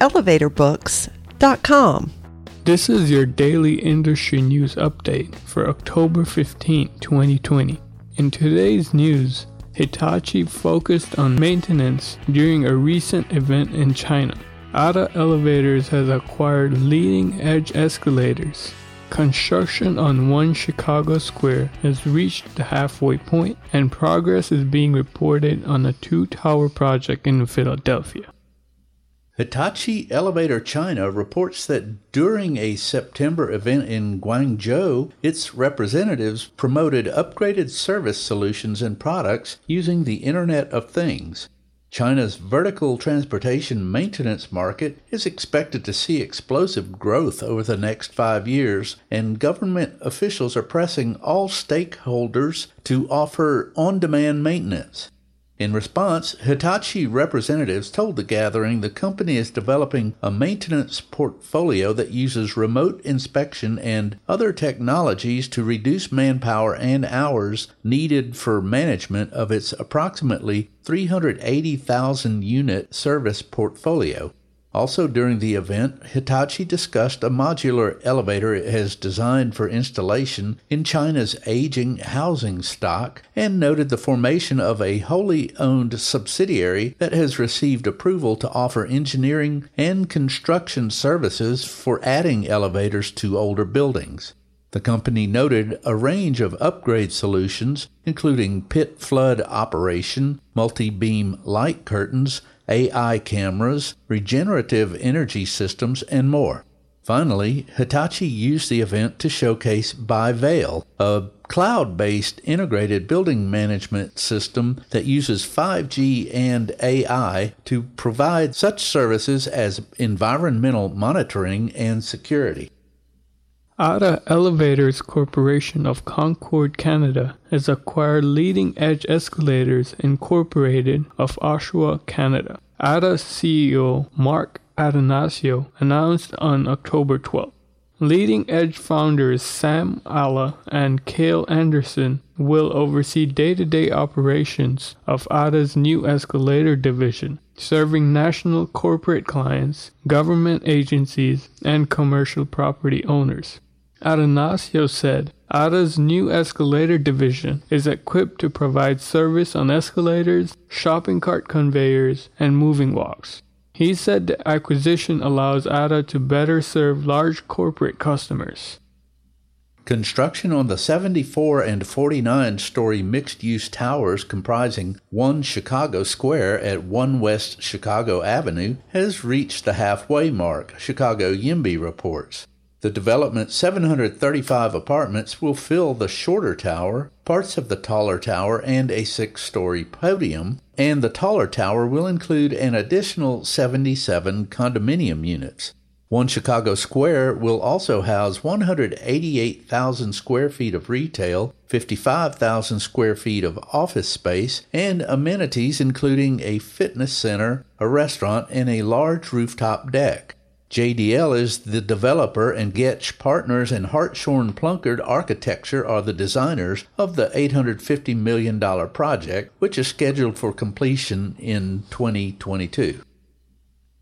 elevatorbooks.com. This is your daily industry news update for October 15, 2020. In today's news, Hitachi focused on maintenance during a recent event in China. ADA Elevators has acquired leading edge escalators. Construction on One Chicago Square has reached the halfway point, and progress is being reported on a two tower project in Philadelphia. Hitachi Elevator China reports that during a September event in Guangzhou, its representatives promoted upgraded service solutions and products using the Internet of Things. China's vertical transportation maintenance market is expected to see explosive growth over the next five years, and government officials are pressing all stakeholders to offer on demand maintenance. In response, Hitachi representatives told the gathering the company is developing a maintenance portfolio that uses remote inspection and other technologies to reduce manpower and hours needed for management of its approximately 380,000 unit service portfolio. Also, during the event, Hitachi discussed a modular elevator it has designed for installation in China's aging housing stock and noted the formation of a wholly owned subsidiary that has received approval to offer engineering and construction services for adding elevators to older buildings. The company noted a range of upgrade solutions, including pit flood operation, multi beam light curtains, AI cameras, regenerative energy systems, and more. Finally, Hitachi used the event to showcase BIVALE, a cloud based integrated building management system that uses 5G and AI to provide such services as environmental monitoring and security. ADA Elevators Corporation of Concord, Canada has acquired Leading Edge Escalators Incorporated of Oshawa, Canada. ADA CEO Mark Attanasio announced on October 12. Leading Edge founders Sam Alla and Cale Anderson will oversee day to day operations of ADA's new escalator division, serving national corporate clients, government agencies, and commercial property owners. Attanasio said, ADA's new escalator division is equipped to provide service on escalators, shopping cart conveyors, and moving walks. He said the acquisition allows ADA to better serve large corporate customers. Construction on the 74 and 49 story mixed use towers comprising One Chicago Square at 1 West Chicago Avenue has reached the halfway mark, Chicago YIMBY reports. The development's 735 apartments will fill the shorter tower, parts of the taller tower, and a six story podium, and the taller tower will include an additional 77 condominium units. One Chicago Square will also house 188,000 square feet of retail, 55,000 square feet of office space, and amenities including a fitness center, a restaurant, and a large rooftop deck. JDL is the developer and Goettsch Partners and Hartshorne Plunkard Architecture are the designers of the $850 million project, which is scheduled for completion in 2022.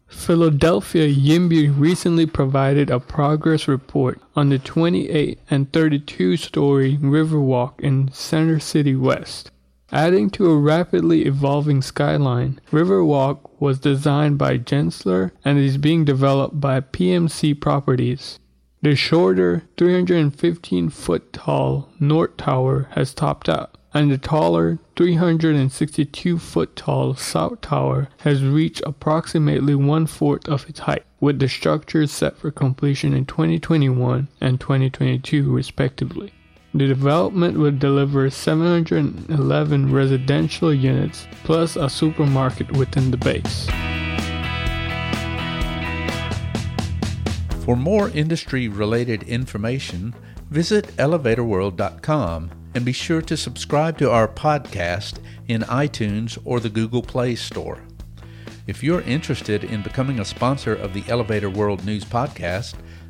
Philadelphia YIMBY recently provided a progress report on the 28 and 32 story Riverwalk in Center City West. Adding to a rapidly evolving skyline, Riverwalk was designed by Gensler and is being developed by PMC Properties. The shorter, 315 foot tall North Tower has topped out, and the taller, 362 foot tall South Tower has reached approximately one fourth of its height, with the structures set for completion in 2021 and 2022, respectively. The development would deliver 711 residential units plus a supermarket within the base. For more industry related information, visit elevatorworld.com and be sure to subscribe to our podcast in iTunes or the Google Play Store. If you're interested in becoming a sponsor of the Elevator World News Podcast,